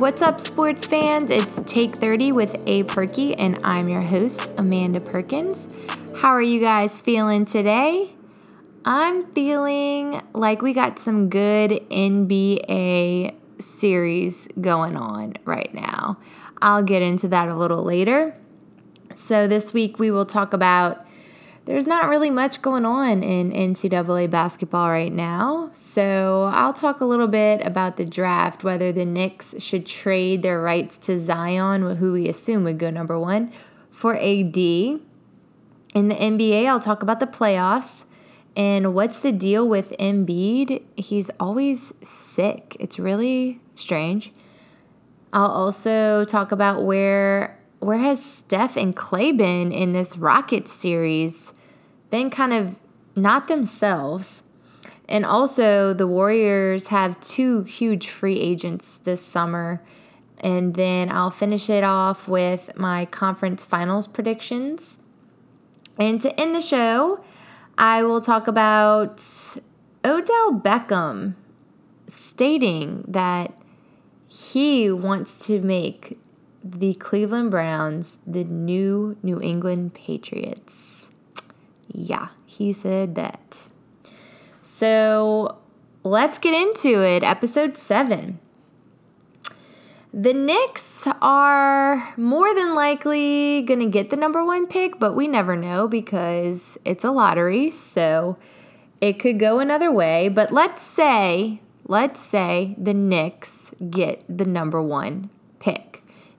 What's up, sports fans? It's Take 30 with A Perky, and I'm your host, Amanda Perkins. How are you guys feeling today? I'm feeling like we got some good NBA series going on right now. I'll get into that a little later. So, this week we will talk about there's not really much going on in NCAA basketball right now. So I'll talk a little bit about the draft, whether the Knicks should trade their rights to Zion, who we assume would go number one, for AD. In the NBA, I'll talk about the playoffs and what's the deal with Embiid. He's always sick. It's really strange. I'll also talk about where where has Steph and Klay been in this Rockets series? Been kind of not themselves. And also, the Warriors have two huge free agents this summer. And then I'll finish it off with my conference finals predictions. And to end the show, I will talk about Odell Beckham stating that he wants to make the Cleveland Browns the new New England Patriots. Yeah, he said that. So let's get into it. Episode 7. The Knicks are more than likely going to get the number one pick, but we never know because it's a lottery. So it could go another way. But let's say, let's say the Knicks get the number one pick.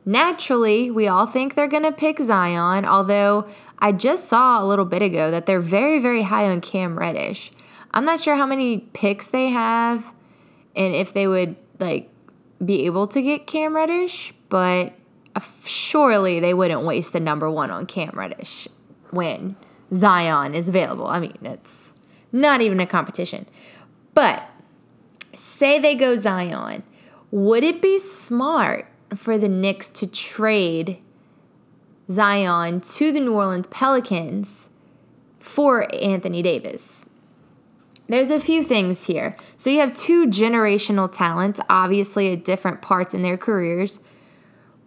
Naturally, we all think they're going to pick Zion, although I just saw a little bit ago that they're very, very high on Cam Reddish. I'm not sure how many picks they have and if they would like be able to get Cam Reddish, but uh, surely they wouldn't waste the number one on Cam Reddish when Zion is available. I mean, it's not even a competition. But say they go Zion, would it be smart for the Knicks to trade Zion to the New Orleans Pelicans for Anthony Davis. There's a few things here. So you have two generational talents, obviously at different parts in their careers.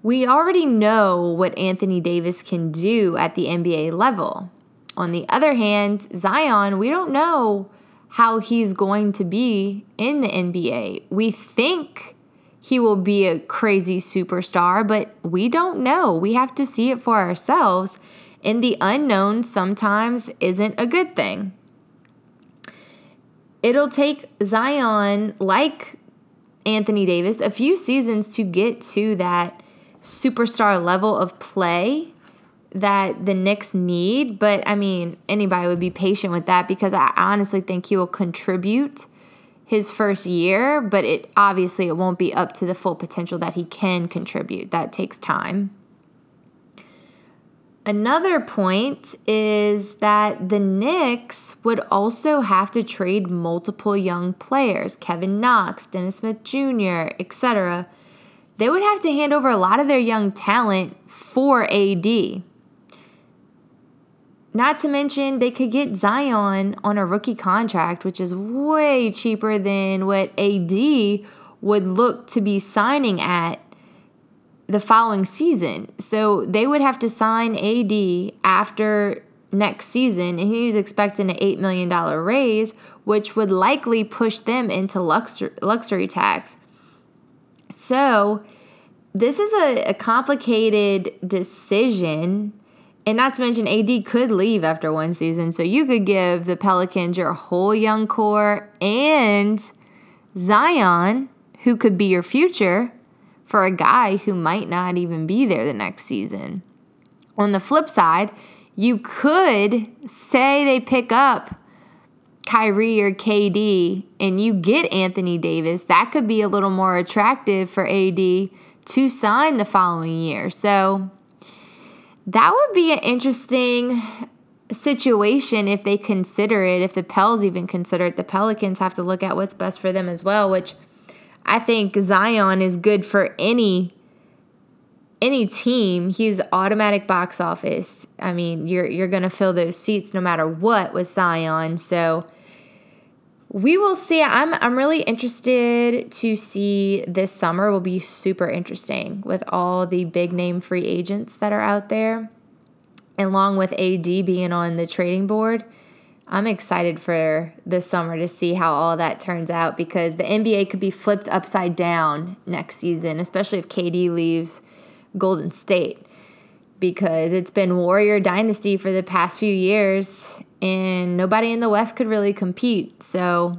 We already know what Anthony Davis can do at the NBA level. On the other hand, Zion, we don't know how he's going to be in the NBA. We think he will be a crazy superstar, but we don't know. We have to see it for ourselves. And the unknown sometimes isn't a good thing. It'll take Zion, like Anthony Davis, a few seasons to get to that superstar level of play that the Knicks need. But I mean, anybody would be patient with that because I honestly think he will contribute his first year, but it obviously it won't be up to the full potential that he can contribute. That takes time. Another point is that the Knicks would also have to trade multiple young players, Kevin Knox, Dennis Smith Jr., etc. They would have to hand over a lot of their young talent for AD. Not to mention, they could get Zion on a rookie contract, which is way cheaper than what AD would look to be signing at the following season. So they would have to sign AD after next season, and he's expecting an $8 million raise, which would likely push them into luxury, luxury tax. So this is a, a complicated decision and not to mention, AD could leave after one season. So you could give the Pelicans your whole young core and Zion, who could be your future, for a guy who might not even be there the next season. On the flip side, you could say they pick up Kyrie or KD and you get Anthony Davis. That could be a little more attractive for AD to sign the following year. So that would be an interesting situation if they consider it, if the Pels even consider it. The Pelicans have to look at what's best for them as well, which I think Zion is good for any any team. He's automatic box office. I mean, you're you're gonna fill those seats no matter what with Zion. So we will see. I'm I'm really interested to see this summer will be super interesting with all the big name free agents that are out there, along with AD being on the trading board. I'm excited for this summer to see how all that turns out because the NBA could be flipped upside down next season, especially if KD leaves Golden State because it's been Warrior Dynasty for the past few years and nobody in the West could really compete. So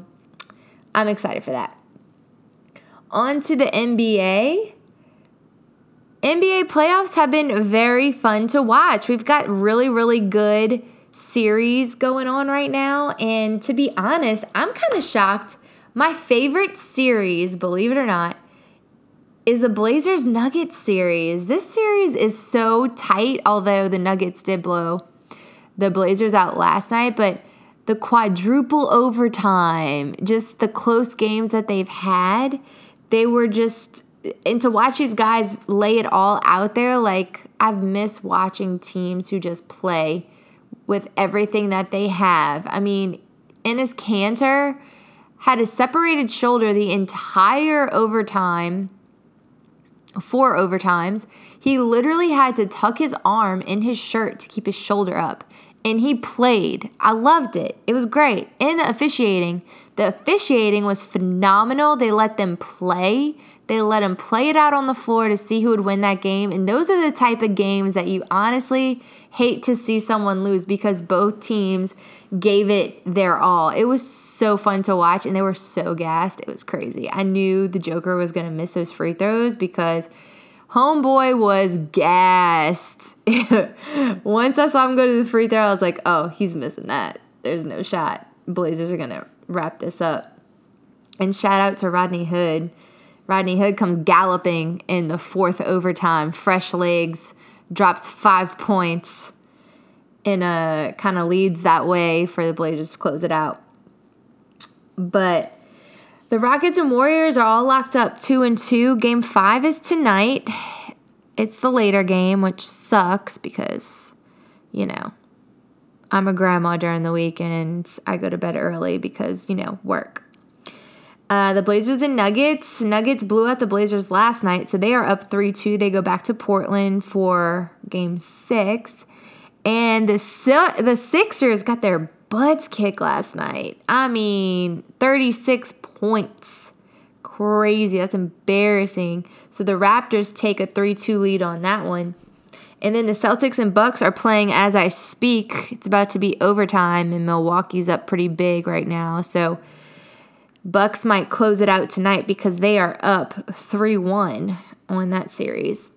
I'm excited for that. On to the NBA. NBA playoffs have been very fun to watch. We've got really, really good series going on right now. And to be honest, I'm kind of shocked. My favorite series, believe it or not, is the Blazers Nuggets series. This series is so tight, although the Nuggets did blow the Blazers out last night, but the quadruple overtime, just the close games that they've had, they were just and to watch these guys lay it all out there, like I've missed watching teams who just play with everything that they have. I mean, Enes Kanter had a separated shoulder the entire overtime four overtimes, he literally had to tuck his arm in his shirt to keep his shoulder up. And he played. I loved it. It was great. And the officiating, the officiating was phenomenal. They let them play. They let them play it out on the floor to see who would win that game. And those are the type of games that you honestly hate to see someone lose because both teams gave it their all. It was so fun to watch and they were so gassed. It was crazy. I knew the Joker was going to miss those free throws because homeboy was gassed. Once I saw him go to the free throw, I was like, oh, he's missing that. There's no shot. Blazers are going to wrap this up. And shout out to Rodney Hood. Rodney Hood comes galloping in the fourth overtime, fresh legs, drops five points and uh, kind of leads that way for the Blazers to close it out. But the Rockets and Warriors are all locked up two and two. Game five is tonight. It's the later game, which sucks because, you know, I'm a grandma during the weekends. I go to bed early because, you know, work. Uh, the Blazers and Nuggets. Nuggets blew out the Blazers last night, so they are up 3 2. They go back to Portland for game six. And the, the Sixers got their butts kicked last night. I mean, 36 points. Crazy. That's embarrassing. So the Raptors take a 3 2 lead on that one. And then the Celtics and Bucks are playing as I speak. It's about to be overtime, and Milwaukee's up pretty big right now. So Bucks might close it out tonight because they are up 3 1 on that series.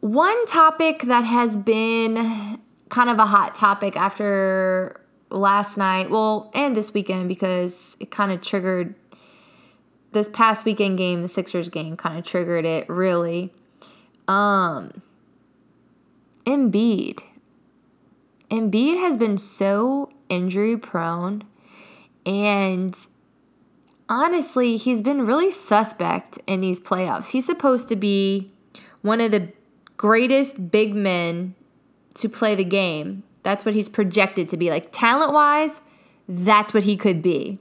One topic that has been kind of a hot topic after last night, well, and this weekend because it kind of triggered this past weekend game, the Sixers game kind of triggered it really. Um Embiid. Embiid has been so injury prone and honestly, he's been really suspect in these playoffs. He's supposed to be one of the greatest big men to play the game. That's what he's projected to be. Like talent wise, that's what he could be.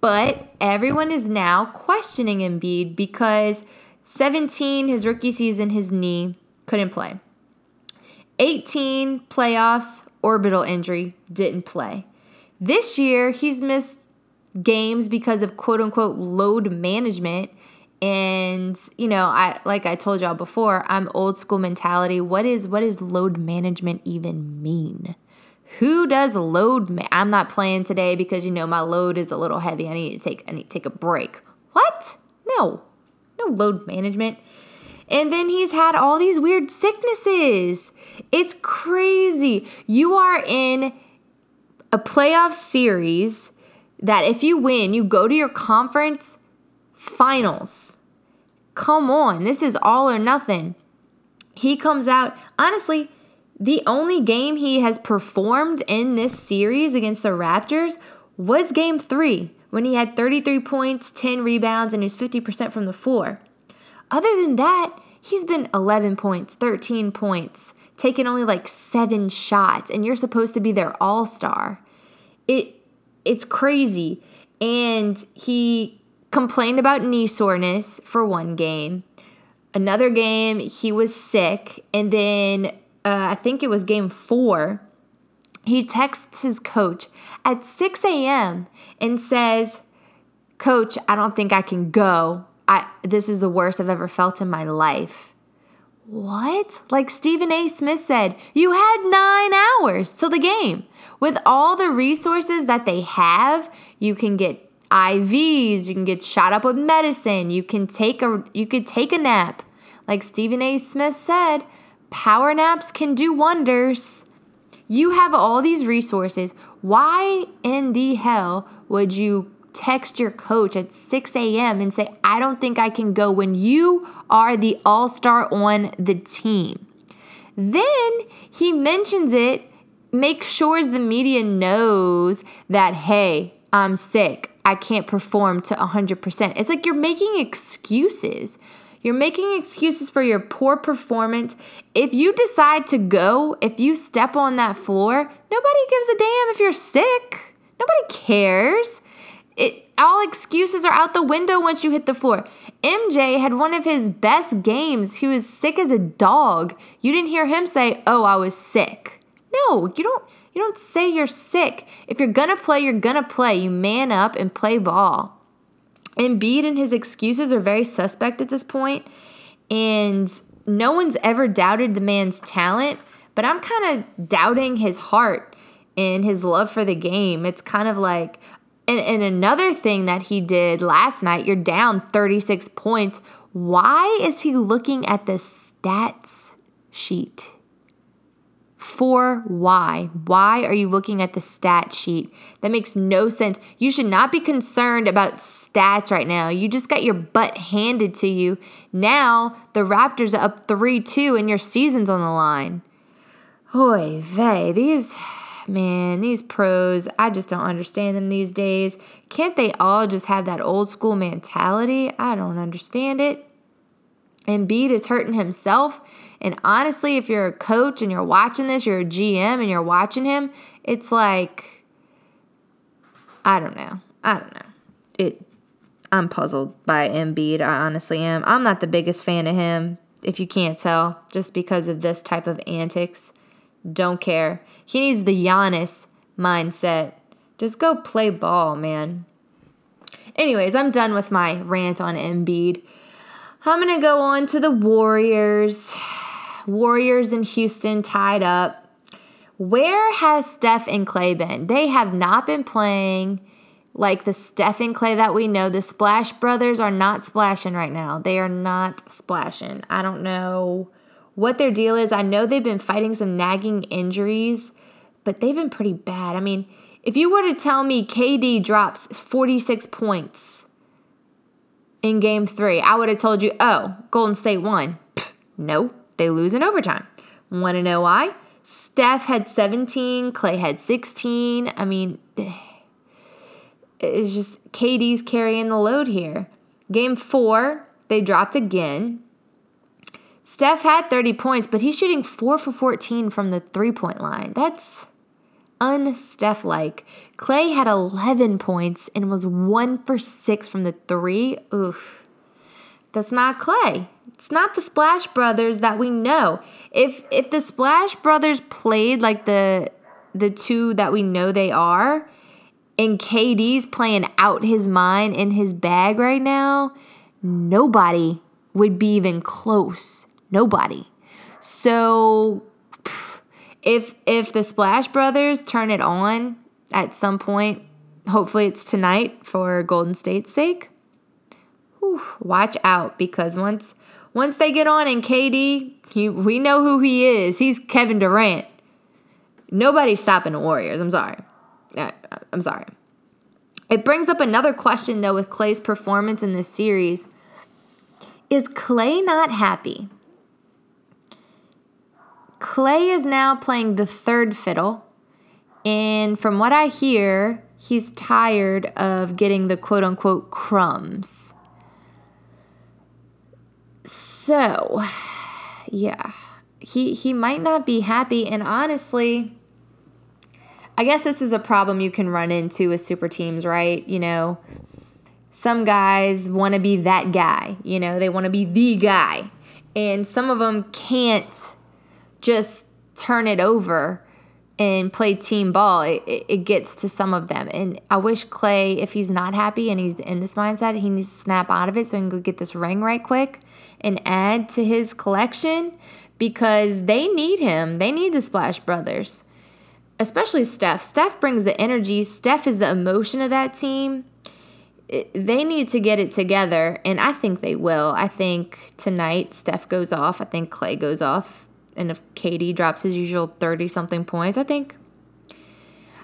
But everyone is now questioning Embiid because 17, his rookie season, his knee couldn't play. 18 playoffs, orbital injury, didn't play. This year, he's missed games because of quote unquote load management and you know i like i told y'all before i'm old school mentality. What is what does load management even mean? Who does load ma- i'm not playing today because you know my load is a little heavy. I need to take i need to take a break. What? No. No load management. And then he's had all these weird sicknesses. It's crazy. You are in a playoff series that if you win you go to your conference finals. Come on, this is all or nothing. He comes out, honestly, the only game he has performed in this series against the Raptors was game three when he had 33 points, 10 rebounds, and he was 50% from the floor. Other than that, he's been 11 points, 13 points, taking only like seven shots, and you're supposed to be their all star. It it's crazy. And he complained about knee soreness for one game. Another game, he was sick. And then uh, I think it was game four, he texts his coach at 6 a.m. and says, Coach, I don't think I can go. I, this is the worst I've ever felt in my life. What? Like Stephen A. Smith said, you had nine hours till the game. With all the resources that they have, you can get IVs, you can get shot up with medicine, you can take a you could take a nap. Like Stephen A. Smith said, power naps can do wonders. You have all these resources. Why in the hell would you text your coach at 6 a.m. and say, I don't think I can go when you are the all star on the team? Then he mentions it, make sure the media knows that, hey, I'm sick. I can't perform to 100%. It's like you're making excuses. You're making excuses for your poor performance. If you decide to go, if you step on that floor, nobody gives a damn if you're sick. Nobody cares. It, all excuses are out the window once you hit the floor. MJ had one of his best games. He was sick as a dog. You didn't hear him say, "Oh, I was sick." No, you don't you don't say you're sick. If you're going to play, you're going to play. You man up and play ball. Embiid and his excuses are very suspect at this point, and no one's ever doubted the man's talent, but I'm kind of doubting his heart and his love for the game. It's kind of like, and, and another thing that he did last night, you're down 36 points. Why is he looking at the stats sheet? For why. Why are you looking at the stat sheet? That makes no sense. You should not be concerned about stats right now. You just got your butt handed to you. Now the Raptors are up 3 2 and your season's on the line. Oy vey, these, man, these pros, I just don't understand them these days. Can't they all just have that old school mentality? I don't understand it. Embiid is hurting himself. And honestly, if you're a coach and you're watching this, you're a GM and you're watching him, it's like, I don't know. I don't know. It. I'm puzzled by Embiid. I honestly am. I'm not the biggest fan of him, if you can't tell, just because of this type of antics. Don't care. He needs the Giannis mindset. Just go play ball, man. Anyways, I'm done with my rant on Embiid. I'm going to go on to the Warriors. Warriors in Houston tied up. Where has Steph and Klay been? They have not been playing like the Steph and Klay that we know. The Splash Brothers are not splashing right now. They are not splashing. I don't know what their deal is. I know they've been fighting some nagging injuries, but they've been pretty bad. I mean, if you were to tell me KD drops 46 points in game three, I would have told you, oh, Golden State won. no, they lose in overtime. Want to know why? Steph had 17, Klay had 16. I mean, it's just KD's carrying the load here. Game four, they dropped again. Steph had 30 points, but he's shooting 4 for 14 from the three point line. That's unsteph like. Klay had 11 points and was 1 for 6 from the three. Oof. That's not Klay. It's not the Splash Brothers that we know. If if the Splash Brothers played like the the two that we know they are, and KD's playing out his mind in his bag right now, nobody would be even close. Nobody. So if if the Splash Brothers turn it on at some point, hopefully it's tonight for Golden State's sake. Whew, watch out because once once they get on and KD, he, we know who he is. He's Kevin Durant. Nobody's stopping the Warriors. I'm sorry. Uh, uh, I'm sorry. It brings up another question though with Klay's performance in this series. Is Klay not happy? Klay is now playing the third fiddle. And from what I hear, he's tired of getting the quote unquote crumbs. So, yeah. He he might not be happy and honestly I guess this is a problem you can run into with super teams, right? You know, some guys want to be that guy, you know, they want to be the guy. And some of them can't just turn it over and play team ball. It, it gets to some of them. And I wish Klay, if he's not happy and he's in this mindset, he needs to snap out of it so he can go get this ring right quick and add to his collection because they need him. They need the Splash Brothers, especially Steph. Steph brings the energy, Steph is the emotion of that team. they need to get it together, and I think they will. I think tonight Steph goes off. I think Klay goes off. And if KD drops his usual 30 something points, I think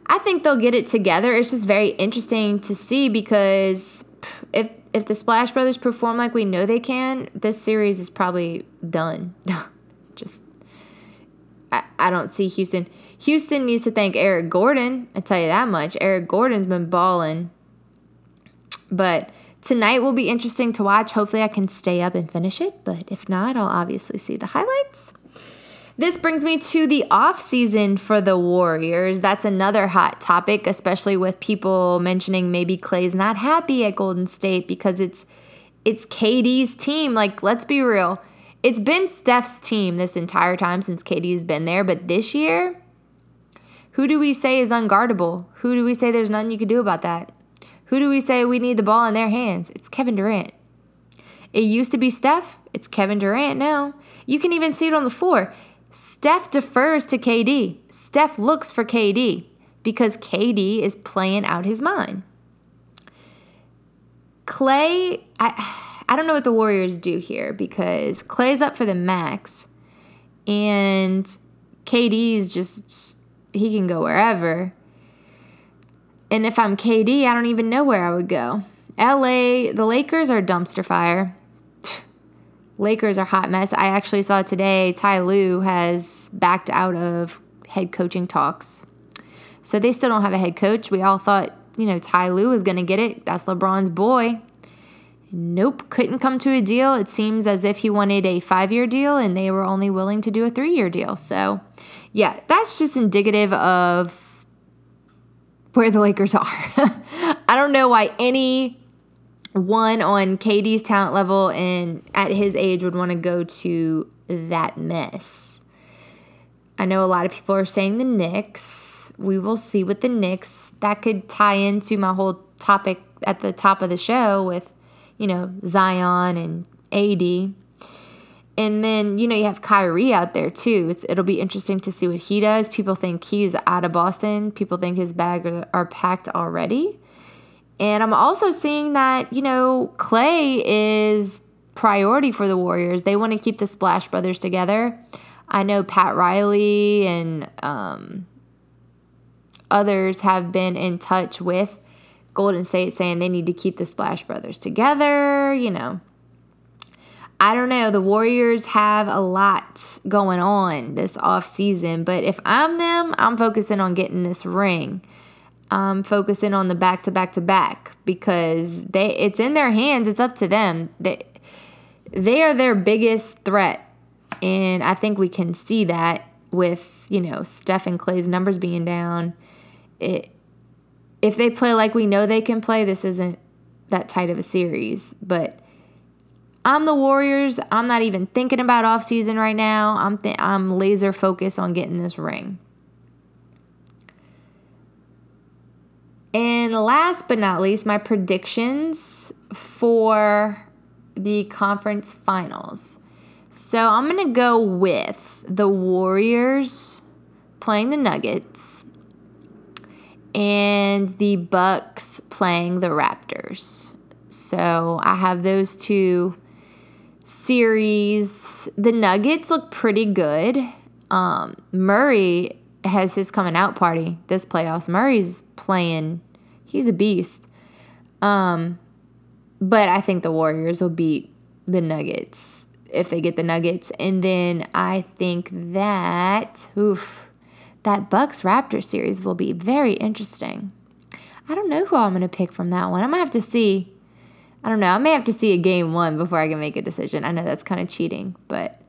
I think they'll get it together. It's just very interesting to see because if if the Splash Brothers perform like we know they can, this series is probably done. just I, I don't see Houston. Houston needs to thank Eric Gordon. I tell you that much. Eric Gordon's been balling. But tonight will be interesting to watch. Hopefully I can stay up and finish it, but if not, I'll obviously see the highlights. This brings me to the off season for the Warriors. That's another hot topic, especially with people mentioning maybe Klay's not happy at Golden State because it's it's KD's team. Like, let's be real. It's been Steph's team this entire time since KD's been there, but this year, who do we say is unguardable? Who do we say there's nothing you can do about that? Who do we say we need the ball in their hands? It's Kevin Durant. It used to be Steph, it's Kevin Durant now. You can even see it on the floor. Steph defers to KD. Steph looks for KD because KD is playing out his mind. Klay, I, I don't know what the Warriors do here because Klay's up for the max and KD's just, he can go wherever. And if I'm KD, I don't even know where I would go. LA, the Lakers are dumpster fire. Lakers are hot mess. I actually saw today Ty Lue has backed out of head coaching talks. So they still don't have a head coach. We all thought, you know, Ty Lue was going to get it. That's LeBron's boy. Nope, couldn't come to a deal. It seems as if he wanted a five year deal and they were only willing to do a three year deal. So, yeah, that's just indicative of where the Lakers are. I don't know why any one on KD's talent level and at his age would want to go to that mess. I know a lot of people are saying the Knicks. We will see with the Knicks. That could tie into my whole topic at the top of the show with, you know, Zion and AD. And then, you know, you have Kyrie out there too. It's, it'll be interesting to see what he does. People think he's out of Boston. People think his bags are, are packed already. And I'm also seeing that, you know, Klay is priority for the Warriors. They want to keep the Splash Brothers together. I know Pat Riley and um, others have been in touch with Golden State saying they need to keep the Splash Brothers together, you know. I don't know. The Warriors have a lot going on this off season, but if I'm them, I'm focusing on getting this ring um, focusing on the back to back to back because they it's in their hands. It's up to them. They they are their biggest threat, and I think we can see that with you know Steph and Klay's numbers being down. It if they play like we know they can play, this isn't that tight of a series, but. I'm the Warriors. I'm not even thinking about off season right now. I'm th- I'm laser focused on getting this ring. And last but not least, my predictions for the conference finals. So I'm going to go with the Warriors playing the Nuggets and the Bucks playing the Raptors. So I have those two series. The Nuggets look pretty good. Um, Murray has his coming out party this playoffs. Murray's playing, he's a beast. Um, but I think the Warriors will beat the Nuggets if they get the Nuggets. And then I think that, oof, that Bucks Raptors series will be very interesting. I don't know who I'm going to pick from that one. I might have to see. I don't know. I may have to see a game one before I can make a decision. I know that's kind of cheating, but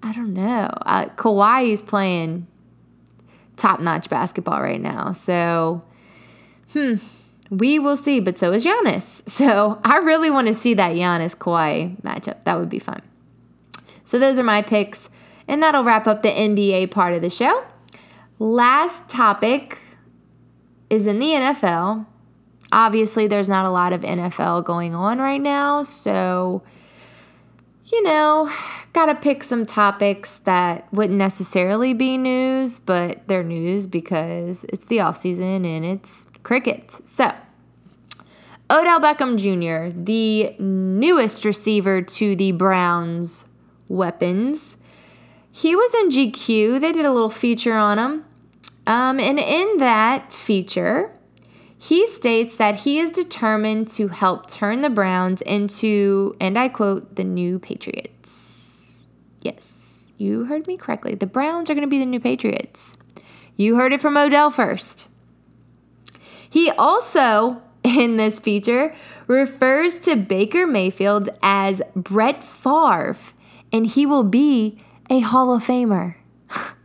I don't know. Uh, Kawhi is playing top notch basketball right now. So, hmm, we will see. But so is Giannis. So I really want to see that Giannis Kawhi matchup. That would be fun. So those are my picks. And that'll wrap up the NBA part of the show. Last topic is in the NFL. Obviously, there's not a lot of NFL going on right now. So, you know, gotta pick some topics that wouldn't necessarily be news, but they're news because it's the off season and it's crickets. So, Odell Beckham Jr., the newest receiver to the Browns' weapons, he was in GQ. They did a little feature on him. Um, and in that feature, he states that he is determined to help turn the Browns into, and I quote, the new Patriots. Yes, you heard me correctly. The Browns are going to be the new Patriots. You heard it from Odell first. He also, in this feature, refers to Baker Mayfield as Brett Favre, and he will be a Hall of Famer.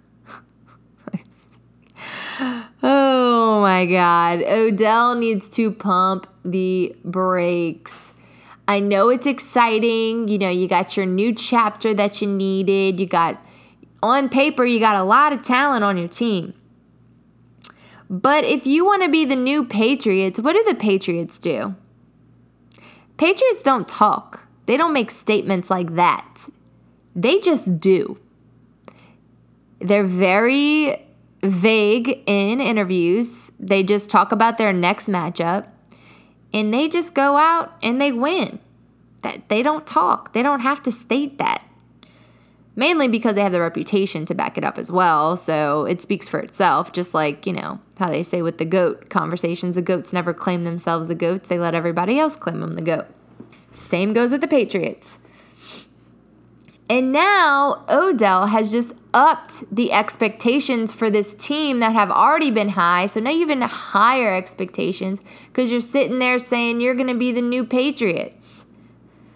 oh my God. Odell needs to pump the brakes. I know it's exciting. You know, you got your new chapter that you needed. You got, on paper, you got a lot of talent on your team. But if you want to be the new Patriots, what do the Patriots do? Patriots don't talk, they don't make statements like that. They just do. They're very vague in interviews. They just talk about their next matchup and they just go out and they win. That they don't talk. They don't have to state that. Mainly because they have the reputation to back it up as well, so it speaks for itself, just like, you know, how they say with the goat conversations, the goats never claim themselves the goats, they let everybody else claim them the goat. Same goes with the Patriots. And now Odell has just upped the expectations for this team that have already been high. So now you have even higher expectations because you're sitting there saying you're going to be the new Patriots.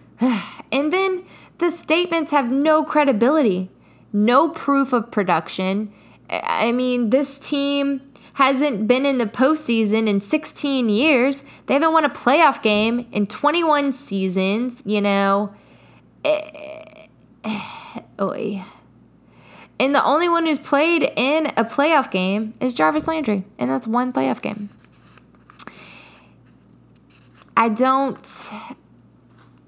and then the statements have no credibility, no proof of production. I mean, this team hasn't been in the postseason in 16 years. They haven't won a playoff game in 21 seasons, you know. Oy. And the only one who's played in a playoff game is Jarvis Landry, and that's one playoff game. I don't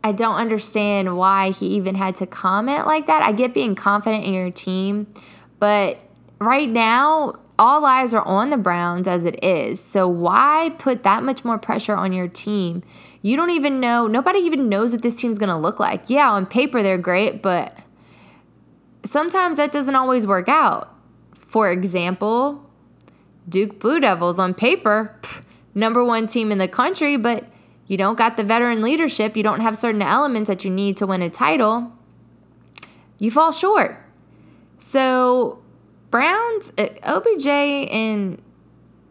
I don't understand why he even had to comment like that. I get being confident in your team, but right now all eyes are on the Browns as it is. So why put that much more pressure on your team? You don't even know, nobody even knows what this team's going to look like. Yeah, on paper they're great, but sometimes that doesn't always work out. For example, Duke Blue Devils on paper, pff, number one team in the country, but you don't got the veteran leadership, you don't have certain elements that you need to win a title, you fall short. So, Browns, uh, OBJ, and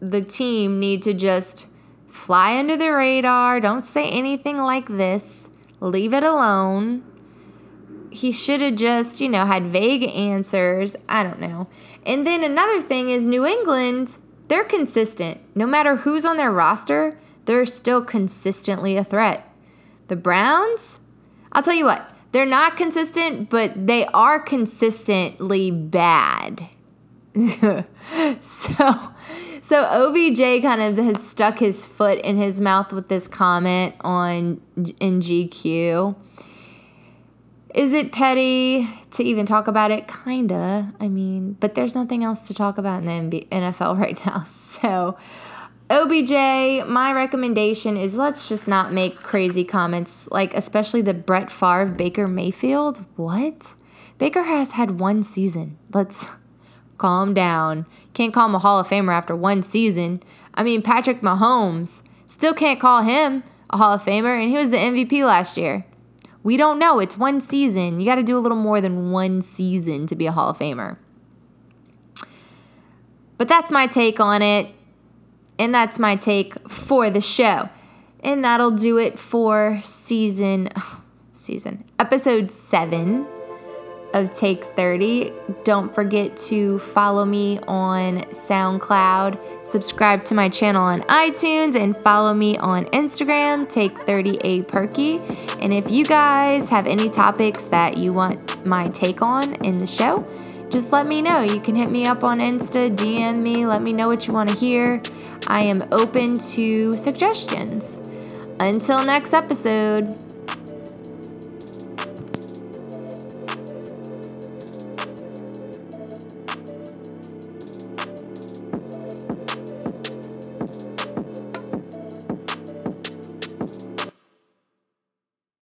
the team need to just fly under the radar. Don't say anything like this. Leave it alone he should have just, you know, had vague answers. I don't know. And then another thing is New England, they're consistent. No matter who's on their roster, they're still consistently a threat. The Browns, I'll tell you what, they're not consistent, but they are consistently bad. so so OBJ kind of has stuck his foot in his mouth with this comment on in GQ is it petty to even talk about it? Kinda. I mean, but there's nothing else to talk about in the NFL right now. So, OBJ, my recommendation is let's just not make crazy comments, like especially the Brett Favre Baker Mayfield. What? Baker has had one season. Let's calm down. Can't call him a Hall of Famer after one season. I mean, Patrick Mahomes still can't call him a Hall of Famer, and he was the MVP last year. We don't know. It's one season. You got to do a little more than one season to be a Hall of Famer. But that's my take on it. And that's my take for the show. And that'll do it for season season episode 7 of Take 30. Don't forget to follow me on SoundCloud, subscribe to my channel on iTunes, and follow me on Instagram, Take 30A Perky. And if you guys have any topics that you want my take on in the show, just let me know. You can hit me up on Insta, DM me, let me know what you want to hear. I am open to suggestions. Until next episode.